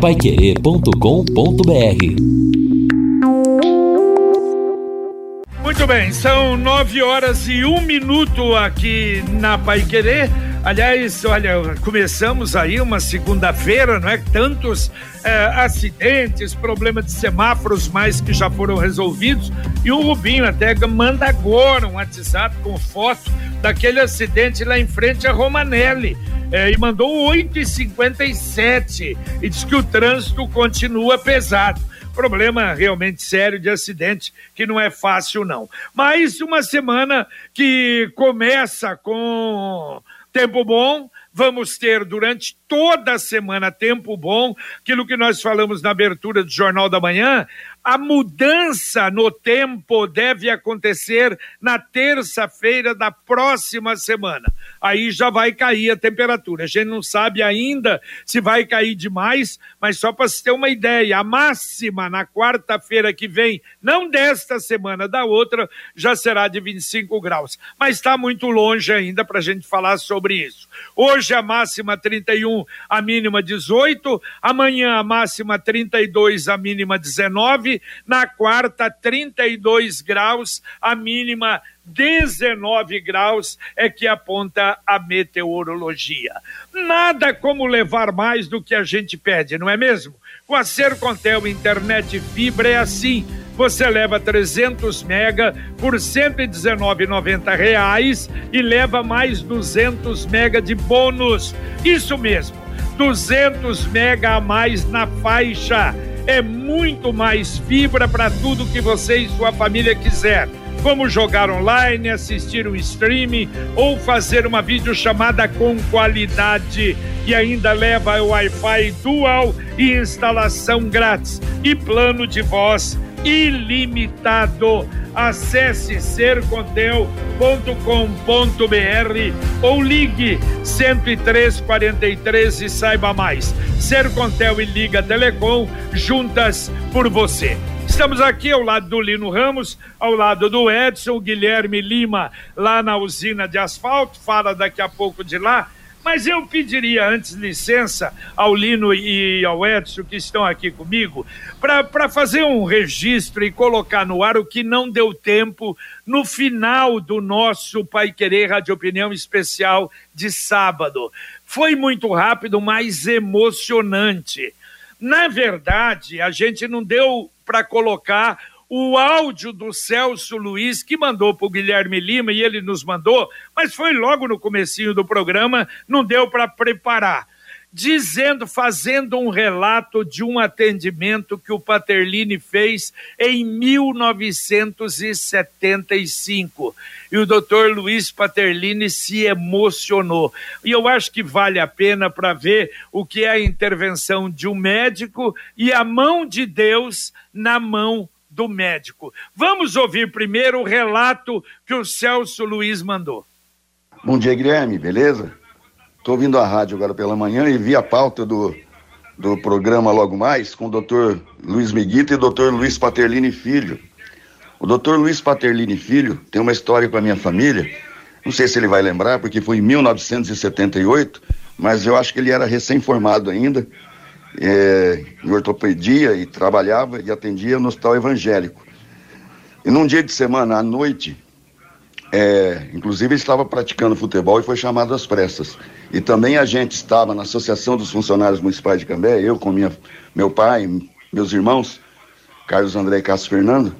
paiquerê.com.br Muito bem, são nove horas e um minuto aqui na Pai Querer. Aliás, olha, começamos aí uma segunda-feira, não é? Tantos é, acidentes, problema de semáforos mais que já foram resolvidos. E o Rubinho até manda agora um WhatsApp com foto daquele acidente lá em frente a Romanelli. É, e mandou 8h57 e diz que o trânsito continua pesado problema realmente sério de acidente que não é fácil não. Mas uma semana que começa com tempo bom, vamos ter durante toda a semana tempo bom, aquilo que nós falamos na abertura do Jornal da Manhã, a mudança no tempo deve acontecer na terça-feira da próxima semana. Aí já vai cair a temperatura. A gente não sabe ainda se vai cair demais, mas só para se ter uma ideia, a máxima na quarta-feira que vem, não desta semana, da outra, já será de 25 graus. Mas está muito longe ainda para a gente falar sobre isso. Hoje a máxima 31, a mínima 18, amanhã a máxima 32, a mínima 19 na quarta 32 graus, a mínima 19 graus é que aponta a meteorologia. Nada como levar mais do que a gente pede, não é mesmo? Com a Sercontel Internet Fibra é assim. Você leva 300 mega por 119,90 reais e leva mais 200 mega de bônus. Isso mesmo, 200 mega a mais na faixa é muito mais fibra para tudo que você e sua família quiser. Como jogar online, assistir um streaming ou fazer uma videochamada com qualidade e ainda leva o Wi-Fi dual e instalação grátis e plano de voz ilimitado. Acesse sercontel.com.br ou ligue 10343 e saiba mais. Sercontel e Liga Telecom juntas por você. Estamos aqui ao lado do Lino Ramos, ao lado do Edson, Guilherme Lima, lá na usina de asfalto, fala daqui a pouco de lá. Mas eu pediria antes licença ao Lino e ao Edson, que estão aqui comigo, para fazer um registro e colocar no ar o que não deu tempo no final do nosso Pai Querer Rádio Opinião Especial de sábado. Foi muito rápido, mas emocionante. Na verdade, a gente não deu para colocar o áudio do Celso Luiz que mandou para o Guilherme Lima e ele nos mandou, mas foi logo no comecinho do programa, não deu para preparar. Dizendo, fazendo um relato de um atendimento que o Paterlini fez em 1975. E o doutor Luiz Paterlini se emocionou. E eu acho que vale a pena para ver o que é a intervenção de um médico e a mão de Deus na mão do médico. Vamos ouvir primeiro o relato que o Celso Luiz mandou. Bom dia, Guilherme, beleza? Estou ouvindo a rádio agora pela manhã e vi a pauta do, do programa logo mais com o doutor Luiz Miguita e o doutor Luiz Paterlini Filho. O doutor Luiz Paterlini Filho tem uma história com a minha família, não sei se ele vai lembrar, porque foi em 1978, mas eu acho que ele era recém-formado ainda é, em ortopedia e trabalhava e atendia no hospital evangélico. E num dia de semana, à noite, é, inclusive estava praticando futebol e foi chamado às pressas. E também a gente estava na Associação dos Funcionários Municipais de Cambé, eu com minha, meu pai, meus irmãos, Carlos André e Cássio Fernando,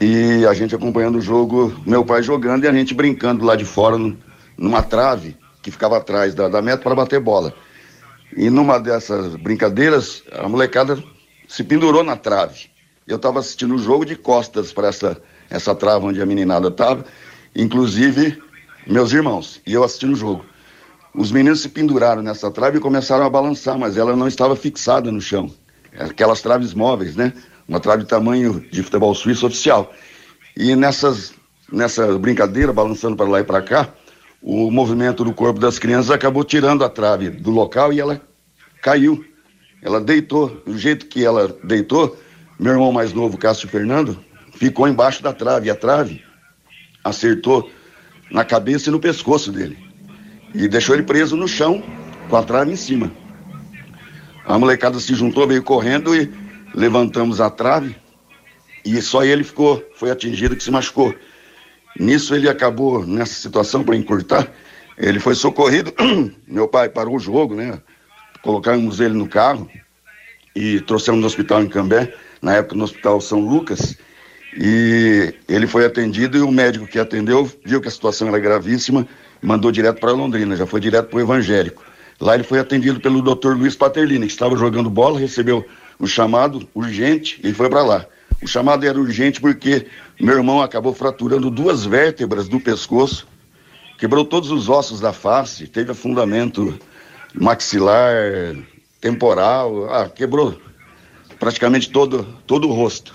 e a gente acompanhando o jogo, meu pai jogando e a gente brincando lá de fora, numa trave que ficava atrás da, da meta para bater bola. E numa dessas brincadeiras, a molecada se pendurou na trave. Eu estava assistindo o jogo de costas para essa, essa trave onde a meninada estava, inclusive meus irmãos, e eu assistindo o jogo. Os meninos se penduraram nessa trave e começaram a balançar, mas ela não estava fixada no chão. Aquelas traves móveis, né? Uma trave de tamanho de futebol suíço oficial. E nessas, nessa brincadeira, balançando para lá e para cá, o movimento do corpo das crianças acabou tirando a trave do local e ela caiu. Ela deitou. Do jeito que ela deitou, meu irmão mais novo, Cássio Fernando, ficou embaixo da trave. A trave acertou na cabeça e no pescoço dele. E deixou ele preso no chão com a trave em cima. A molecada se juntou, veio correndo e levantamos a trave. E só ele ficou, foi atingido que se machucou. Nisso ele acabou, nessa situação, para encurtar, ele foi socorrido. Meu pai parou o jogo, né? Colocamos ele no carro e trouxemos no hospital em Cambé, na época no hospital São Lucas. E ele foi atendido e o médico que atendeu viu que a situação era gravíssima e mandou direto para Londrina, já foi direto para o evangélico. Lá ele foi atendido pelo Dr. Luiz Paterlini, que estava jogando bola, recebeu o chamado urgente e foi para lá. O chamado era urgente porque meu irmão acabou fraturando duas vértebras do pescoço, quebrou todos os ossos da face, teve afundamento maxilar, temporal, ah, quebrou praticamente todo, todo o rosto.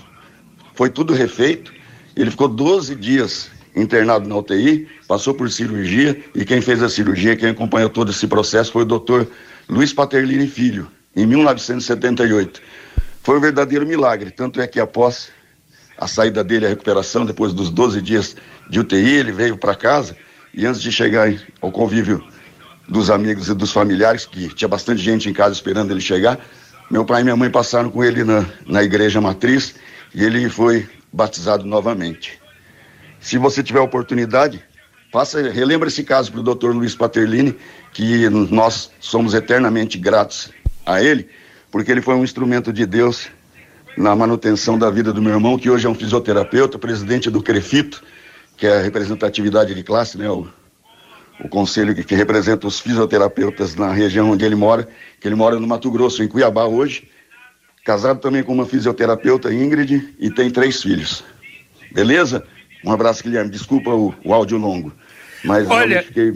Foi tudo refeito. Ele ficou 12 dias internado na UTI, passou por cirurgia e quem fez a cirurgia, quem acompanhou todo esse processo foi o doutor Luiz Paterlini Filho, em 1978. Foi um verdadeiro milagre, tanto é que após a saída dele, a recuperação, depois dos 12 dias de UTI, ele veio para casa e antes de chegar ao convívio dos amigos e dos familiares, que tinha bastante gente em casa esperando ele chegar, meu pai e minha mãe passaram com ele na, na igreja matriz e ele foi batizado novamente. Se você tiver oportunidade, faça, relembra esse caso para o doutor Luiz Paterlini, que nós somos eternamente gratos a ele, porque ele foi um instrumento de Deus na manutenção da vida do meu irmão, que hoje é um fisioterapeuta, presidente do CREFITO, que é a representatividade de classe, né? O, o conselho que, que representa os fisioterapeutas na região onde ele mora, que ele mora no Mato Grosso, em Cuiabá hoje, casado também com uma fisioterapeuta, Ingrid, e tem três filhos. Beleza? Um abraço, Guilherme. Desculpa o, o áudio longo, mas Olha... fiquei,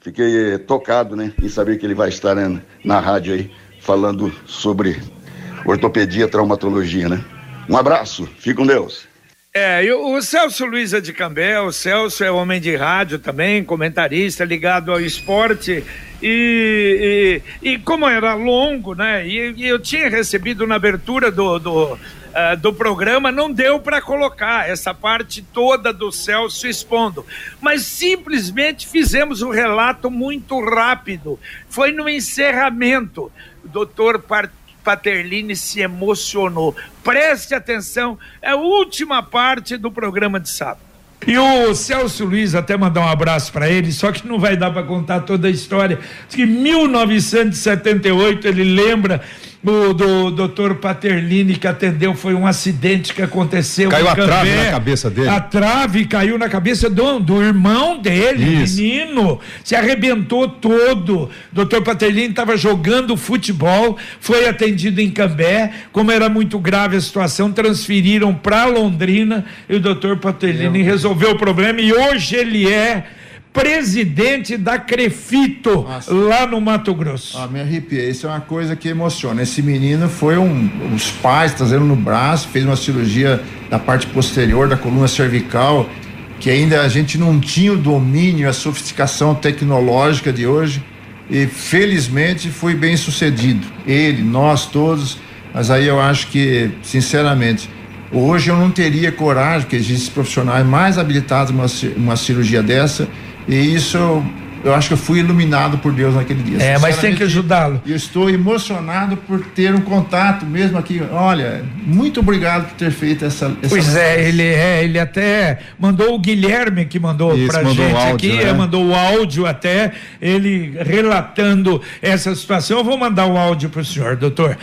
fiquei tocado, né, em saber que ele vai estar né, na rádio aí, falando sobre ortopedia, traumatologia, né? Um abraço, fique com Deus. É, e o Celso Luiz é de Cambé, o Celso é homem de rádio também, comentarista ligado ao esporte. E, e, e como era longo, né? E, e, eu tinha recebido na abertura do, do, uh, do programa, não deu para colocar essa parte toda do Celso expondo. Mas simplesmente fizemos um relato muito rápido. Foi no encerramento. Doutor part Paterlini se emocionou. Preste atenção, é a última parte do programa de sábado. E o Celso Luiz, até mandar um abraço para ele, só que não vai dar para contar toda a história. Diz que em 1978 ele lembra o do doutor Paterlini que atendeu foi um acidente que aconteceu. Caiu a Cambé. trave na cabeça dele. A trave caiu na cabeça do, do irmão dele, Isso. menino. Se arrebentou todo. Doutor Paterlini estava jogando futebol, foi atendido em Cambé. Como era muito grave a situação, transferiram para Londrina e o doutor Paterlini resolveu o problema e hoje ele é presidente da Crefito, Nossa. lá no Mato Grosso. Ah, me arrepiei. Isso é uma coisa que emociona. Esse menino foi um. Os pais trazendo no braço, fez uma cirurgia da parte posterior da coluna cervical, que ainda a gente não tinha o domínio, a sofisticação tecnológica de hoje. E felizmente foi bem sucedido. Ele, nós todos. Mas aí eu acho que, sinceramente, hoje eu não teria coragem, porque existem profissionais mais habilitados uma, uma cirurgia dessa e isso eu acho que eu fui iluminado por Deus naquele dia. É, mas tem que ajudá-lo. Eu estou emocionado por ter um contato mesmo aqui. Olha, muito obrigado por ter feito essa. essa pois é, ele é, ele até mandou o Guilherme que mandou mandou gente áudio, aqui, né? mandou o áudio até, ele relatando essa situação. Eu vou mandar o áudio para o senhor, doutor.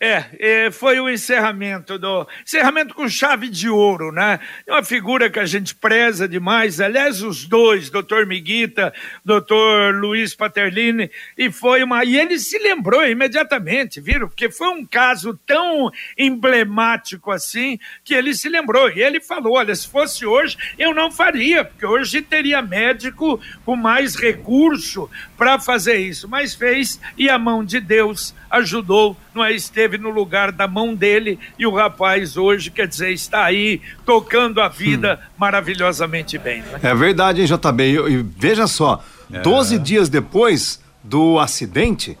É, é, foi o encerramento do encerramento com chave de ouro, né? É uma figura que a gente preza demais. Aliás, os dois, doutor Miguita, doutor Luiz Paterlini, e foi uma. E ele se lembrou imediatamente, viram? Porque foi um caso tão emblemático assim que ele se lembrou. E ele falou: olha, se fosse hoje, eu não faria, porque hoje teria médico com mais recurso para fazer isso. Mas fez e a mão de Deus ajudou, não é? Esteve no lugar da mão dele e o rapaz hoje, quer dizer, está aí tocando a vida hum. maravilhosamente bem. Né? É verdade, hein, JB? E, veja só, é. dias depois do acidente,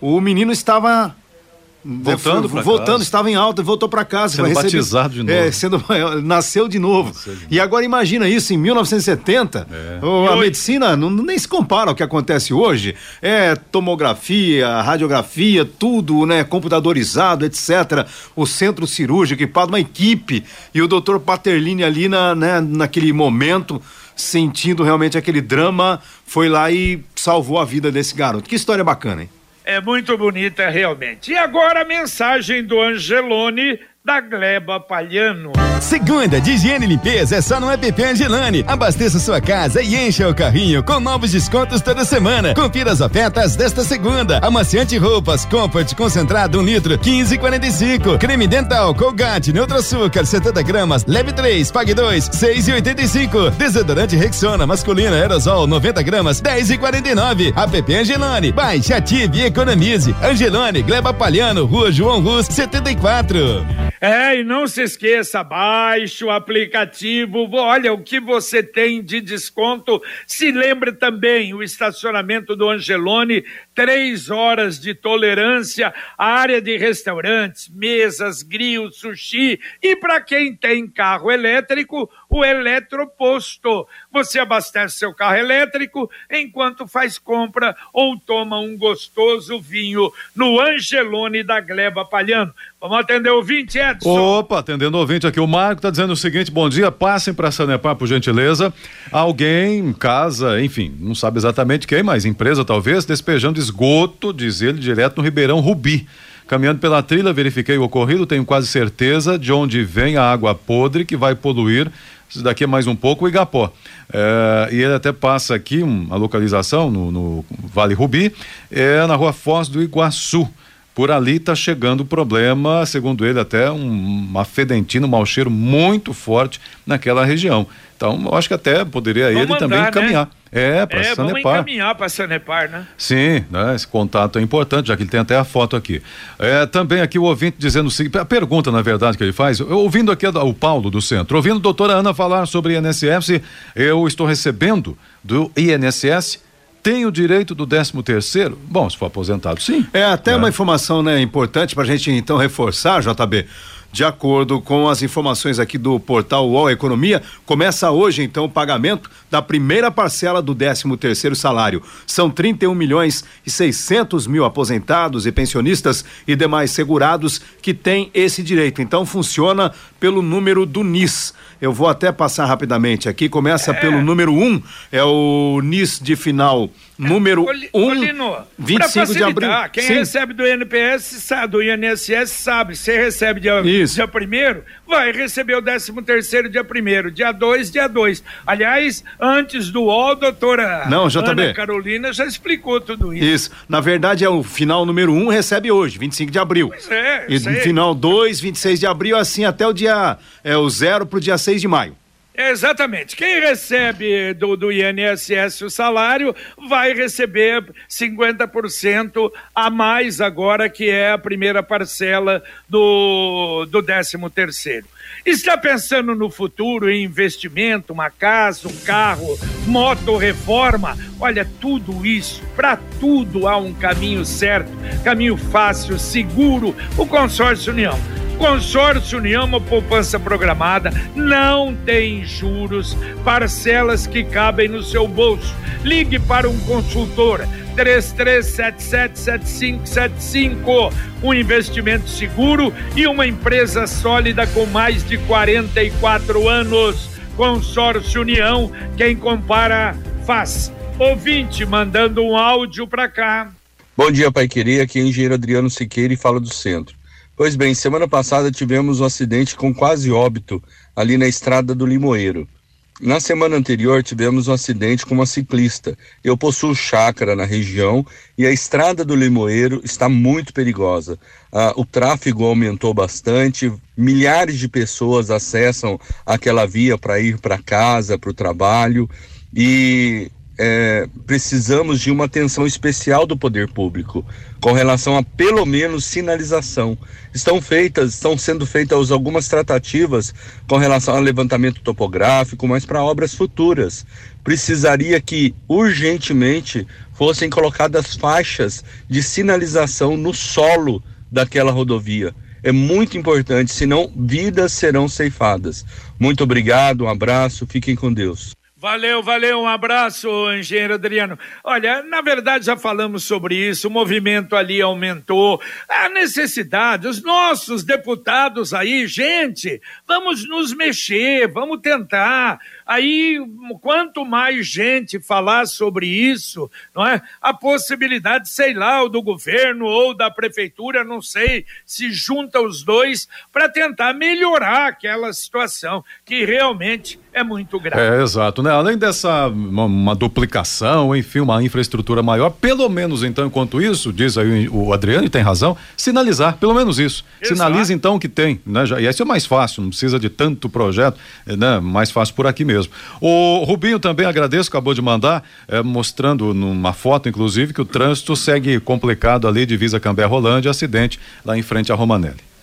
o menino estava voltando, foi, voltando, casa. estava em alta, voltou para casa, sendo batizado de novo. É, sendo nasceu de novo. Nasceu de novo. E agora imagina isso em 1970, é. a medicina não, nem se compara ao que acontece hoje. É tomografia, radiografia, tudo, né, computadorizado, etc. O centro cirúrgico equipado, uma equipe e o doutor Paterlini ali na, né, naquele momento sentindo realmente aquele drama, foi lá e salvou a vida desse garoto. Que história bacana, hein? É muito bonita, realmente. E agora a mensagem do Angelone da Gleba Palhano. Segunda de higiene e limpeza é só no app Angelani. Abasteça sua casa e encha o carrinho com novos descontos toda semana. Confira as ofertas desta segunda. Amaciante roupas Comfort concentrado 1 um litro 15,45. Creme dental Colgate açúcar 70 gramas. Leve 3, pague 2, 6,85. Desodorante Rexona masculino aerosol 90 gramas 10,49. App Angelani. Baixe, ative e economize. Angelani, Gleba Palhano, Rua João Rus 74. É, e não se esqueça, baixe o aplicativo, olha o que você tem de desconto. Se lembre também, o estacionamento do Angelone, três horas de tolerância, área de restaurantes, mesas, grill, sushi e para quem tem carro elétrico, o eletroposto. Você abastece seu carro elétrico enquanto faz compra ou toma um gostoso vinho no Angelone da Gleba Palhano. Vamos atender o ouvinte, Edson. Opa, atendendo o ouvinte aqui. O Marco está dizendo o seguinte: bom dia, passem para Sanepar, por gentileza. Alguém, casa, enfim, não sabe exatamente quem, mas empresa talvez, despejando esgoto, diz ele, direto no Ribeirão Rubi. Caminhando pela trilha, verifiquei o ocorrido, tenho quase certeza de onde vem a água podre que vai poluir daqui é mais um pouco o Igapó. É, e ele até passa aqui uma localização no, no Vale Rubi, é na rua Foz do Iguaçu. Por ali está chegando o problema, segundo ele, até um, uma fedentina, um mau cheiro muito forte naquela região. Então, eu acho que até poderia vamos ele também encaminhar. Né? É, para é, Sanepar. Vamos encaminhar para Sanepar, né? Sim, né? esse contato é importante, já que ele tem até a foto aqui. É, também aqui o ouvinte dizendo o seguinte, a pergunta, na verdade, que ele faz, eu, ouvindo aqui o Paulo do Centro, ouvindo a doutora Ana falar sobre INSS, eu estou recebendo do INSS tem o direito do 13 terceiro? Bom, se for aposentado, sim. É até é. uma informação né, importante para a gente então reforçar, JB. De acordo com as informações aqui do portal UOL Economia, começa hoje então o pagamento da primeira parcela do 13 terceiro salário. São 31 milhões e 600 mil aposentados e pensionistas e demais segurados que têm esse direito. Então funciona pelo número do NIS. Eu vou até passar rapidamente aqui. Começa é. pelo número 1, um, é o NIS de final número 1, um, 25 de abril. Quem Sim. recebe do sabe, do INSS sabe, você recebe dia, dia primeiro, vai receber o 13 terceiro dia primeiro, dia 2, dia 2. Aliás, antes do UOL, doutora Não, JB. Ana Carolina já explicou tudo isso. Isso. Na verdade, é o final número 1 um, recebe hoje, 25 de abril. Pois é. E no final 2, 26 de abril, assim até o dia é o zero pro dia 6 de maio. Exatamente. Quem recebe do, do INSS o salário vai receber 50% a mais agora, que é a primeira parcela do, do 13 terceiro. Está pensando no futuro em investimento, uma casa, um carro, moto, reforma? Olha, tudo isso, para tudo há um caminho certo, caminho fácil, seguro, o Consórcio União. Consórcio União, uma poupança programada, não tem juros, parcelas que cabem no seu bolso. Ligue para um consultor 33777575, um investimento seguro e uma empresa sólida com mais de 44 anos. Consórcio União, quem compara faz. Ouvinte mandando um áudio para cá. Bom dia, Pai Querer. Aqui é o engenheiro Adriano Siqueira e fala do centro. Pois bem, semana passada tivemos um acidente com quase óbito ali na estrada do Limoeiro. Na semana anterior tivemos um acidente com uma ciclista. Eu possuo chácara na região e a estrada do Limoeiro está muito perigosa. Ah, o tráfego aumentou bastante, milhares de pessoas acessam aquela via para ir para casa, para o trabalho e é, precisamos de uma atenção especial do poder público com relação a pelo menos sinalização. Estão feitas, estão sendo feitas algumas tratativas com relação ao levantamento topográfico, mas para obras futuras. Precisaria que urgentemente fossem colocadas faixas de sinalização no solo daquela rodovia. É muito importante, senão vidas serão ceifadas. Muito obrigado, um abraço, fiquem com Deus. Valeu, valeu, um abraço, engenheiro Adriano. Olha, na verdade já falamos sobre isso, o movimento ali aumentou, a necessidade, os nossos deputados aí, gente, vamos nos mexer, vamos tentar. Aí, quanto mais gente falar sobre isso, não é? A possibilidade, sei lá, do governo ou da prefeitura, não sei, se junta os dois para tentar melhorar aquela situação que realmente é muito grave. É, exato, né? Além dessa uma, uma, duplicação, enfim, uma infraestrutura maior, pelo menos então, enquanto isso, diz aí o Adriano e tem razão, sinalizar, pelo menos isso. Exato. Sinalize então que tem, né? Já, e isso é mais fácil, não precisa de tanto projeto, né? Mais fácil por aqui mesmo. O Rubinho também agradeço, acabou de mandar, é, mostrando numa foto, inclusive, que o trânsito segue complicado ali, divisa Cambé Rolândia, acidente lá em frente à Romanelli.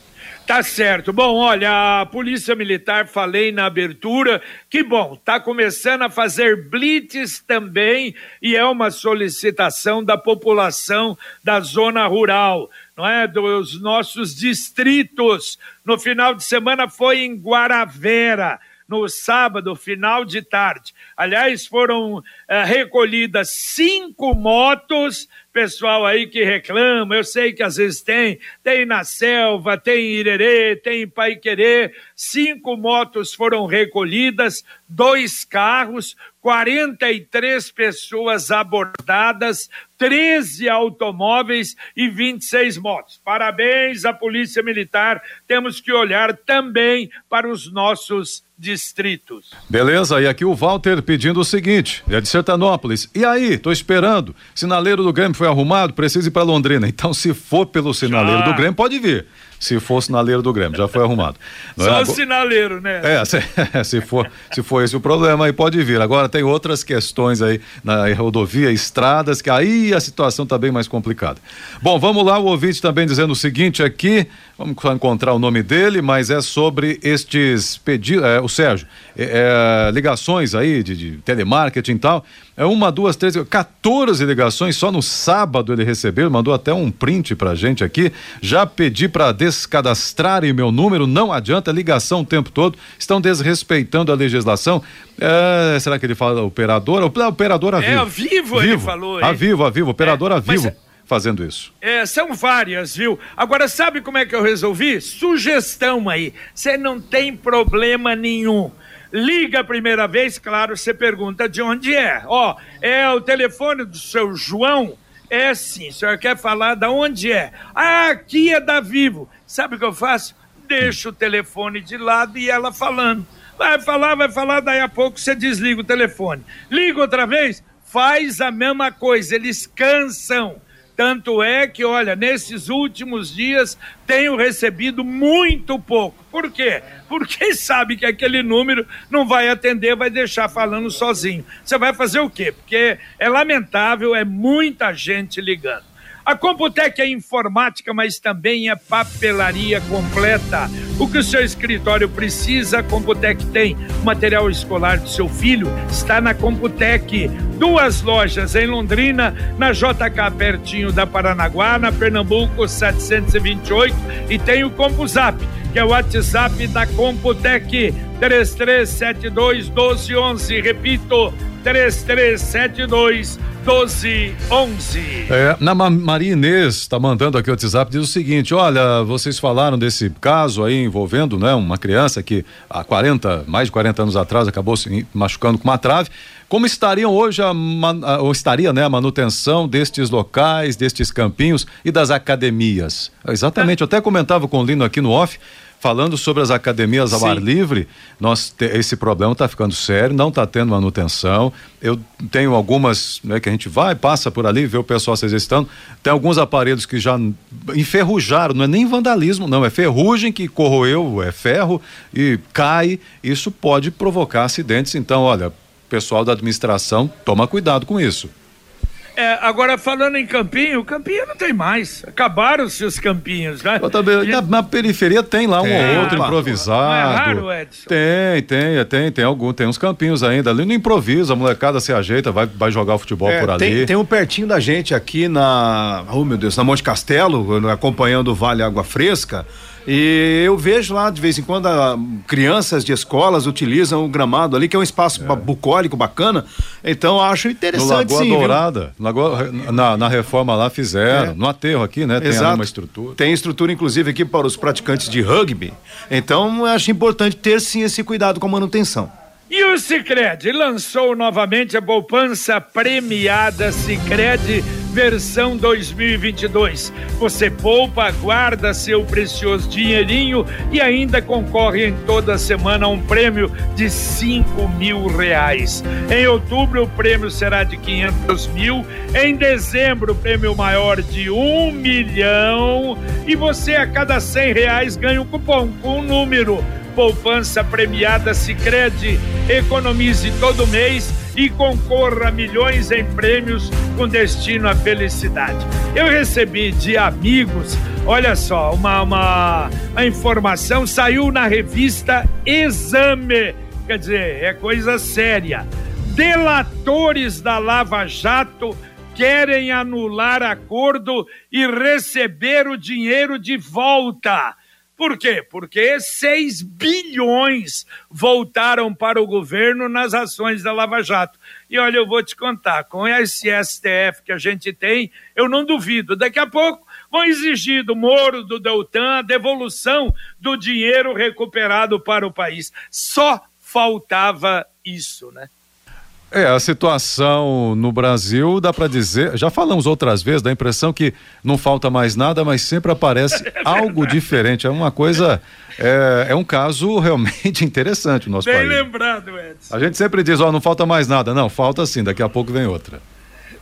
Tá certo. Bom, olha, a Polícia Militar, falei na abertura, que bom, tá começando a fazer blitz também e é uma solicitação da população da zona rural, não é? Dos nossos distritos. No final de semana foi em Guaravera no sábado, final de tarde. Aliás, foram uh, recolhidas cinco motos pessoal aí que reclama, eu sei que às vezes tem, tem na selva, tem em Irerê, tem em Paiquerê, cinco motos foram recolhidas, dois carros, 43 pessoas abordadas, 13 automóveis e 26 motos. Parabéns à Polícia Militar. Temos que olhar também para os nossos distritos. Beleza, e aqui o Walter pedindo o seguinte, é de Sertanópolis. E aí, tô esperando. Sinaleiro do Grêmio foi arrumado, precisa ir para Londrina. Então, se for pelo sinaleiro Já. do Grêmio, pode vir se for sinaleiro do Grêmio, já foi arrumado. Não Só é? sinaleiro, né? É, se, se, for, se for esse o problema, aí pode vir. Agora tem outras questões aí na rodovia, estradas, que aí a situação está bem mais complicada. Bom, vamos lá, o ouvinte também dizendo o seguinte aqui, vamos encontrar o nome dele, mas é sobre estes pedidos, é, o Sérgio, é, é, ligações aí de, de telemarketing e tal, é uma, duas, três, 14 ligações só no sábado ele recebeu, mandou até um print pra gente aqui. Já pedi para descadastrarem meu número, não adianta, ligação o tempo todo, estão desrespeitando a legislação. É, será que ele fala operadora? Operadora Vivo. É, a Vivo, vivo ele falou. A Vivo, a Vivo, operadora é, Vivo. Mas fazendo isso? É, são várias, viu? Agora, sabe como é que eu resolvi? Sugestão aí. Você não tem problema nenhum. Liga a primeira vez, claro, você pergunta de onde é. Ó, é o telefone do seu João? É sim, o senhor quer falar da onde é? Ah, aqui é da Vivo. Sabe o que eu faço? Deixo o telefone de lado e ela falando. Vai falar, vai falar, daí a pouco você desliga o telefone. Liga outra vez, faz a mesma coisa, eles cansam. Tanto é que, olha, nesses últimos dias tenho recebido muito pouco. Por quê? Porque sabe que aquele número não vai atender, vai deixar falando sozinho. Você vai fazer o quê? Porque é lamentável, é muita gente ligando. A Computec é informática, mas também é papelaria completa. O que o seu escritório precisa, a Computec tem. O material escolar do seu filho está na Computec. Duas lojas em Londrina, na JK pertinho da Paranaguá, na Pernambuco 728 e tem o CompuZap, que é o WhatsApp da Computec 3372 1211. Repito, 3372 1211. É, na Maria Inês está mandando aqui o WhatsApp, diz o seguinte: olha, vocês falaram desse caso aí envolvendo né, uma criança que há 40, mais de 40 anos atrás acabou se machucando com uma trave. Como estariam hoje a, a, ou estaria né, a manutenção destes locais, destes campinhos e das academias? Exatamente, eu até comentava com o Lino aqui no off falando sobre as academias ao Sim. ar livre, nós esse problema está ficando sério, não está tendo manutenção. Eu tenho algumas, né, que a gente vai, passa por ali, vê o pessoal se exercitando. Tem alguns aparelhos que já enferrujaram, não é nem vandalismo, não, é ferrugem que corroeu, é ferro e cai. Isso pode provocar acidentes. Então, olha, pessoal da administração, toma cuidado com isso. É, agora, falando em campinho, campinho não tem mais. Acabaram-se os campinhos, né? Também, na, na, periferia tem lá um ou outro improvisado. Não é raro, Edson? Tem, tem, tem, tem algum, tem uns campinhos ainda. Ali no improviso, a molecada se ajeita, vai, vai jogar o futebol é, por ali. Tem, tem um pertinho da gente aqui na, oh meu Deus, na Monte Castelo, acompanhando o Vale Água Fresca. E eu vejo lá de vez em quando a, crianças de escolas utilizam o gramado ali, que é um espaço é. bucólico bacana. Então acho interessante. No Lagoa sim, Dourada, Lagoa, na, na, reforma lá fizeram, é. no aterro aqui, né? Exato. Tem uma estrutura. Tem estrutura, inclusive, aqui para os praticantes de rugby. Então acho importante ter sim esse cuidado com a manutenção. E o Cicred lançou novamente a poupança premiada Cicred versão 2022. Você poupa, guarda seu precioso dinheirinho e ainda concorre em toda semana a um prêmio de 5 mil reais. Em outubro o prêmio será de 500 mil, em dezembro o prêmio maior de um milhão e você a cada 100 reais ganha um cupom com um número poupança premiada Sicredi. Economize todo mês e concorra a milhões em prêmios com destino à felicidade. Eu recebi de amigos, olha só, uma, uma a informação saiu na revista Exame, quer dizer, é coisa séria. Delatores da Lava Jato querem anular acordo e receber o dinheiro de volta. Por quê? Porque 6 bilhões voltaram para o governo nas ações da Lava Jato. E olha, eu vou te contar, com esse STF que a gente tem, eu não duvido. Daqui a pouco vão exigir do Moro, do Deltan, a devolução do dinheiro recuperado para o país. Só faltava isso, né? É, a situação no Brasil, dá para dizer, já falamos outras vezes, da impressão que não falta mais nada, mas sempre aparece é algo diferente. É uma coisa, é, é, um caso realmente interessante no nosso Bem país. Bem lembrado, Edson. A gente sempre diz, ó, não falta mais nada. Não, falta sim, daqui a pouco vem outra.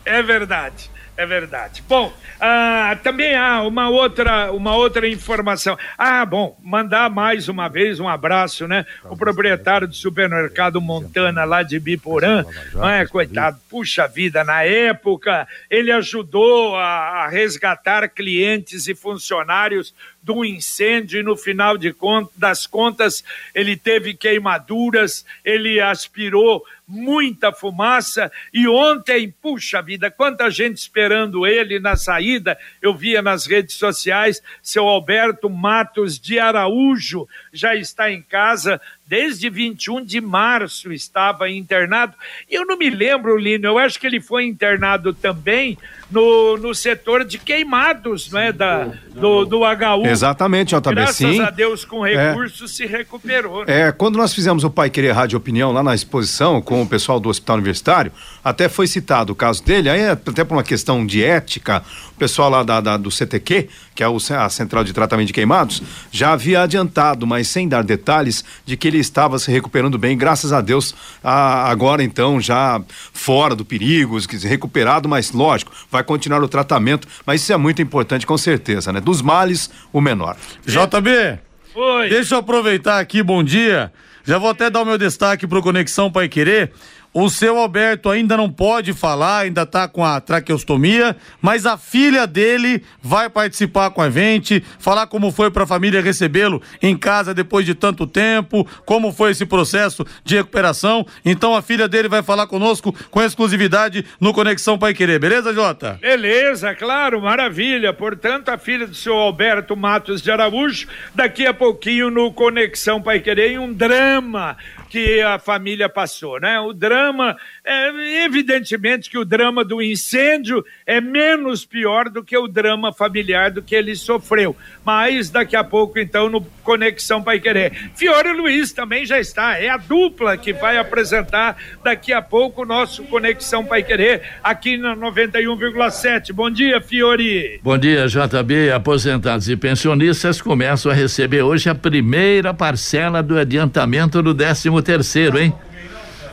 É verdade. É verdade. Bom, ah, também há uma outra, uma outra informação. Ah, bom, mandar mais uma vez um abraço, né? O proprietário do supermercado Montana lá de Biporã, não é? Coitado, puxa vida, na época ele ajudou a, a resgatar clientes e funcionários de um incêndio e no final de contas, das contas ele teve queimaduras, ele aspirou muita fumaça e ontem, puxa vida, quanta gente esperando ele na saída, eu via nas redes sociais, seu Alberto Matos de Araújo já está em casa, desde 21 de março estava internado. E eu não me lembro, Lino, eu acho que ele foi internado também no, no setor de queimados, né, da, do, do HU. Exatamente, JB, Graças sim. a Deus, com recursos, é, se recuperou. Né? É, quando nós fizemos o Pai Querer Rádio Opinião lá na exposição com o pessoal do Hospital Universitário, até foi citado o caso dele, aí até por uma questão de ética, o pessoal lá da, da do CTQ, que é o, a Central de Tratamento de Queimados, já havia adiantado, mas sem dar detalhes, de que ele estava se recuperando bem, graças a Deus, a, agora então já fora do perigo, recuperado, mas lógico, vai continuar o tratamento, mas isso é muito importante com certeza, né? Dos males, o menor. JB, Oi. deixa eu aproveitar aqui, bom dia, já vou até dar o meu destaque pro Conexão Pai Querer, o seu Alberto ainda não pode falar, ainda está com a traqueostomia, mas a filha dele vai participar com a gente, falar como foi para a família recebê-lo em casa depois de tanto tempo, como foi esse processo de recuperação. Então a filha dele vai falar conosco com exclusividade no Conexão Pai Querer, beleza, Jota? Beleza, claro, maravilha. Portanto, a filha do seu Alberto Matos de Araújo, daqui a pouquinho no Conexão Pai Querer, em um drama que a família passou, né? O drama, é, evidentemente que o drama do incêndio é menos pior do que o drama familiar do que ele sofreu. Mas daqui a pouco, então, no Conexão Pai Querer. Fiore Luiz também já está, é a dupla que vai apresentar daqui a pouco o nosso Conexão Pai Querer aqui na 91,7. Bom dia, Fiore. Bom dia, JB. Aposentados e pensionistas começam a receber hoje a primeira parcela do adiantamento do 13 terceiro, hein?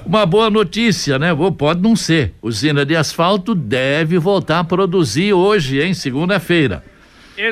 Uma boa notícia, né? Pode não ser. Usina de asfalto deve voltar a produzir hoje, hein? Segunda-feira.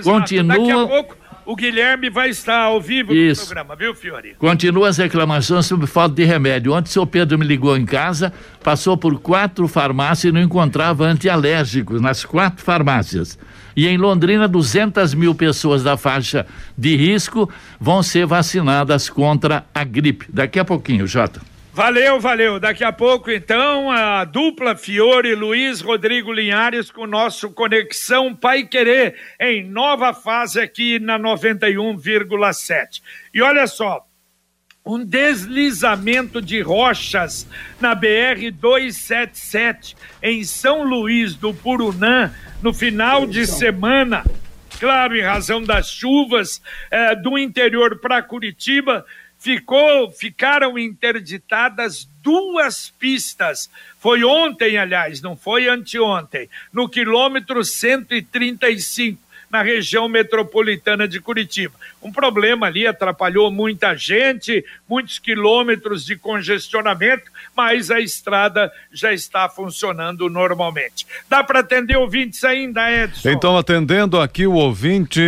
Continua. Daqui a pouco o Guilherme vai estar ao vivo Isso. no programa, viu, Fiori? Continua as reclamações sobre falta de remédio. Ontem o seu Pedro me ligou em casa, passou por quatro farmácias e não encontrava antialérgicos nas quatro farmácias. E em Londrina, 200 mil pessoas da faixa de risco vão ser vacinadas contra a gripe. Daqui a pouquinho, Jota. Valeu, valeu. Daqui a pouco, então, a dupla Fiore Luiz Rodrigo Linhares com o nosso Conexão Pai Querer em nova fase aqui na 91,7. E olha só, um deslizamento de rochas na BR 277 em São Luís do Purunã no final de semana. Claro, em razão das chuvas eh, do interior para Curitiba, ficou, ficaram interditadas duas pistas. Foi ontem, aliás, não foi anteontem, no quilômetro 135 na região metropolitana de Curitiba. Um problema ali atrapalhou muita gente, muitos quilômetros de congestionamento, mas a estrada já está funcionando normalmente. Dá para atender ouvintes ainda, Edson? Então, atendendo aqui o ouvinte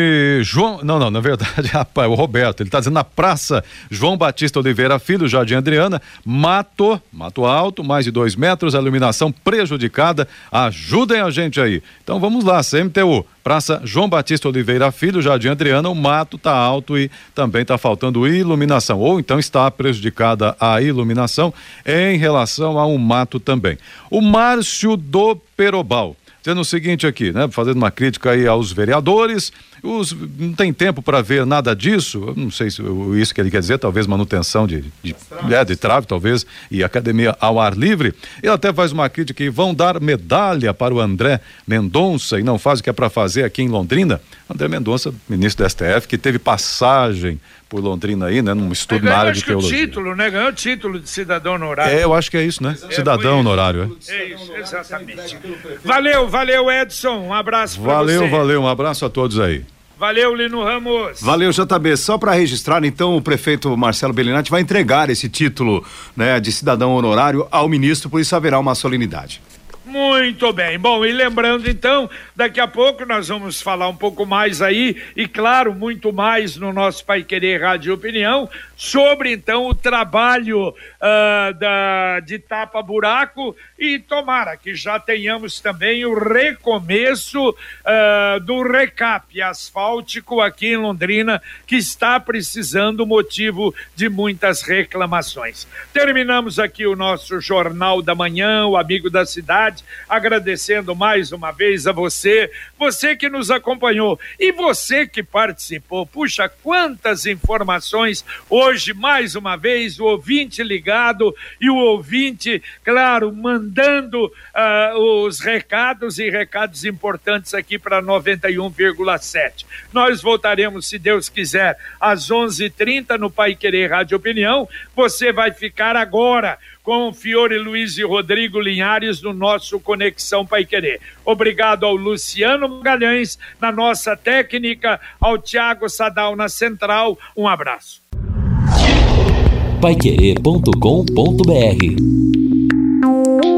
João. Não, não, na verdade, rapaz, o Roberto, ele está dizendo na Praça João Batista Oliveira Filho, Jardim Adriana, mato, mato alto, mais de dois metros, a iluminação prejudicada. Ajudem a gente aí. Então vamos lá, CMTU. Praça João Batista Oliveira Filho, Jardim Adriana, o mato está alto e também está faltando iluminação, ou então está prejudicada a iluminação em relação a um mato também. O Márcio do Perobal dizendo o seguinte aqui, né? Fazendo uma crítica aí aos vereadores, os, não tem tempo para ver nada disso, não sei se isso que ele quer dizer, talvez manutenção de, de, é, de trave, talvez, e academia ao ar livre. Ele até faz uma crítica que vão dar medalha para o André Mendonça e não faz o que é para fazer aqui em Londrina. André Mendonça, ministro do STF, que teve passagem por Londrina aí, né? Num estudo na área de teologia. o título, né? Ganhou o título de cidadão honorário. É, eu acho que é isso, né? É, cidadão honorário, é. É isso, exatamente. Valeu, valeu, Edson. Um abraço pra valeu, você. Valeu, valeu. Um abraço a todos aí. Valeu, Lino Ramos. Valeu, JB. Só para registrar, então, o prefeito Marcelo Bellinati vai entregar esse título né, de cidadão honorário ao ministro, por isso haverá uma solenidade. Muito bem. Bom, e lembrando então, daqui a pouco nós vamos falar um pouco mais aí, e claro, muito mais no nosso Pai Querer Rádio Opinião, sobre então o trabalho uh, da, de tapa buraco e tomara que já tenhamos também o recomeço uh, do recap asfáltico aqui em Londrina, que está precisando motivo de muitas reclamações. Terminamos aqui o nosso Jornal da Manhã, o Amigo da Cidade, agradecendo mais uma vez a você, você que nos acompanhou e você que participou. Puxa, quantas informações hoje, mais uma vez, o ouvinte ligado e o ouvinte, claro, mandando uh, os recados e recados importantes aqui para 91,7. Nós voltaremos, se Deus quiser, às 11:30 no Pai Querer Rádio Opinião. Você vai ficar agora com Fiore Luiz e Rodrigo Linhares no nosso Conexão Pai Querer. Obrigado ao Luciano Magalhães na nossa técnica, ao Tiago Sadal na central. Um abraço paiquerê.com.br